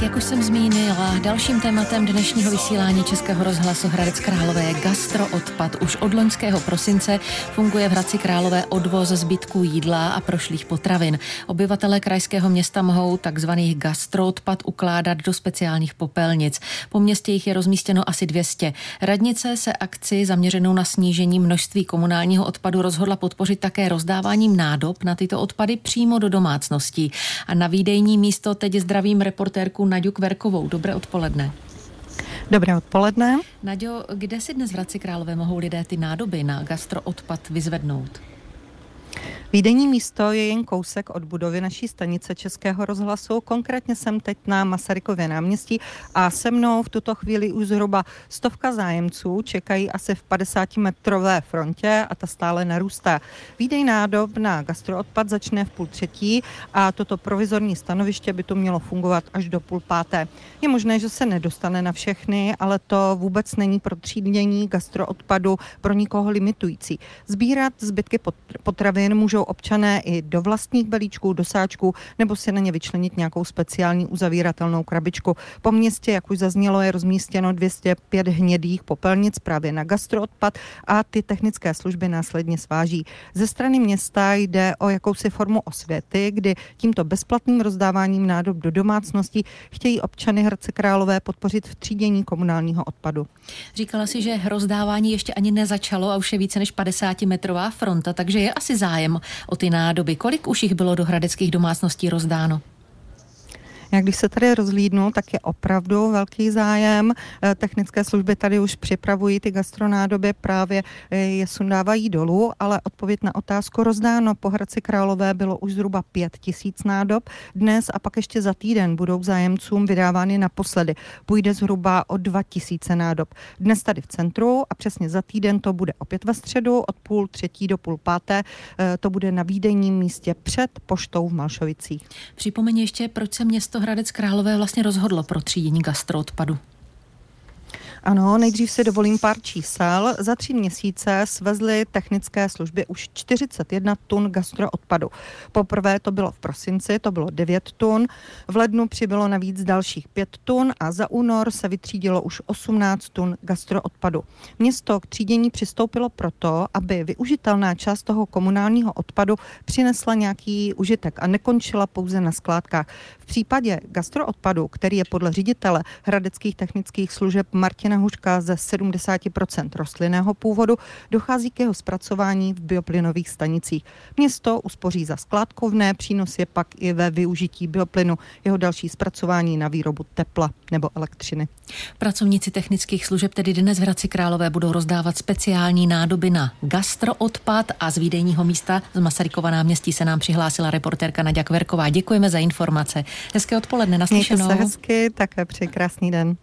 Tak jak už jsem zmínila, dalším tématem dnešního vysílání Českého rozhlasu Hradec Králové je gastroodpad. Už od loňského prosince funguje v Hradci Králové odvoz zbytků jídla a prošlých potravin. Obyvatelé krajského města mohou takzvaný gastroodpad ukládat do speciálních popelnic. Po městě jich je rozmístěno asi 200. Radnice se akci zaměřenou na snížení množství komunálního odpadu rozhodla podpořit také rozdáváním nádob na tyto odpady přímo do domácností. A na výdejní místo teď zdravím reportérku Naďu Kverkovou. Dobré odpoledne. Dobré odpoledne. Naďo, kde si dnes v Hradci Králové mohou lidé ty nádoby na gastroodpad vyzvednout? Výdejní místo je jen kousek od budovy naší stanice Českého rozhlasu. Konkrétně jsem teď na Masarykově náměstí a se mnou v tuto chvíli už zhruba stovka zájemců čekají asi v 50-metrové frontě a ta stále narůstá. Výdej nádob na gastroodpad začne v půl třetí a toto provizorní stanoviště by tu mělo fungovat až do půl páté. Je možné, že se nedostane na všechny, ale to vůbec není pro třídění gastroodpadu pro nikoho limitující. Sbírat zbytky potravin můžou můžou občané i do vlastních belíčků, do sáčků nebo si na ně vyčlenit nějakou speciální uzavíratelnou krabičku. Po městě, jak už zaznělo, je rozmístěno 205 hnědých popelnic právě na gastroodpad a ty technické služby následně sváží. Ze strany města jde o jakousi formu osvěty, kdy tímto bezplatným rozdáváním nádob do domácností chtějí občany Hradce Králové podpořit v třídění komunálního odpadu. Říkala si, že rozdávání ještě ani nezačalo a už je více než 50 metrová fronta, takže je asi zájem o ty nádoby. Kolik už jich bylo do hradeckých domácností rozdáno? Jak když se tady rozlídnu, tak je opravdu velký zájem. Eh, technické služby tady už připravují ty gastronádoby, právě eh, je sundávají dolů, ale odpověď na otázku rozdáno po Hradci Králové bylo už zhruba 5 tisíc nádob. Dnes a pak ještě za týden budou zájemcům vydávány naposledy. Půjde zhruba o 2 tisíce nádob. Dnes tady v centru a přesně za týden to bude opět ve středu od půl třetí do půl páté. Eh, to bude na výdejním místě před poštou v Malšovicích. Připomeň ještě, proč se město Hradec Králové vlastně rozhodlo pro třídění gastroodpadu? Ano, nejdřív si dovolím pár čísel. Za tři měsíce svezly technické služby už 41 tun gastroodpadu. Poprvé to bylo v prosinci, to bylo 9 tun. V lednu přibylo navíc dalších 5 tun a za únor se vytřídilo už 18 tun gastroodpadu. Město k třídění přistoupilo proto, aby využitelná část toho komunálního odpadu přinesla nějaký užitek a nekončila pouze na skládkách. V případě gastroodpadu, který je podle ředitele hradeckých technických služeb Martina Martina Huška ze 70% rostlinného původu dochází k jeho zpracování v bioplynových stanicích. Město uspoří za skládkovné, přínos je pak i ve využití bioplynu, jeho další zpracování na výrobu tepla nebo elektřiny. Pracovníci technických služeb tedy dnes v Hradci Králové budou rozdávat speciální nádoby na gastroodpad a z výdejního místa z Masarykova náměstí se nám přihlásila reportérka Nadia Kverková. Děkujeme za informace. Hezké odpoledne, naslyšenou. Mějte se hezky, také přeji krásný den.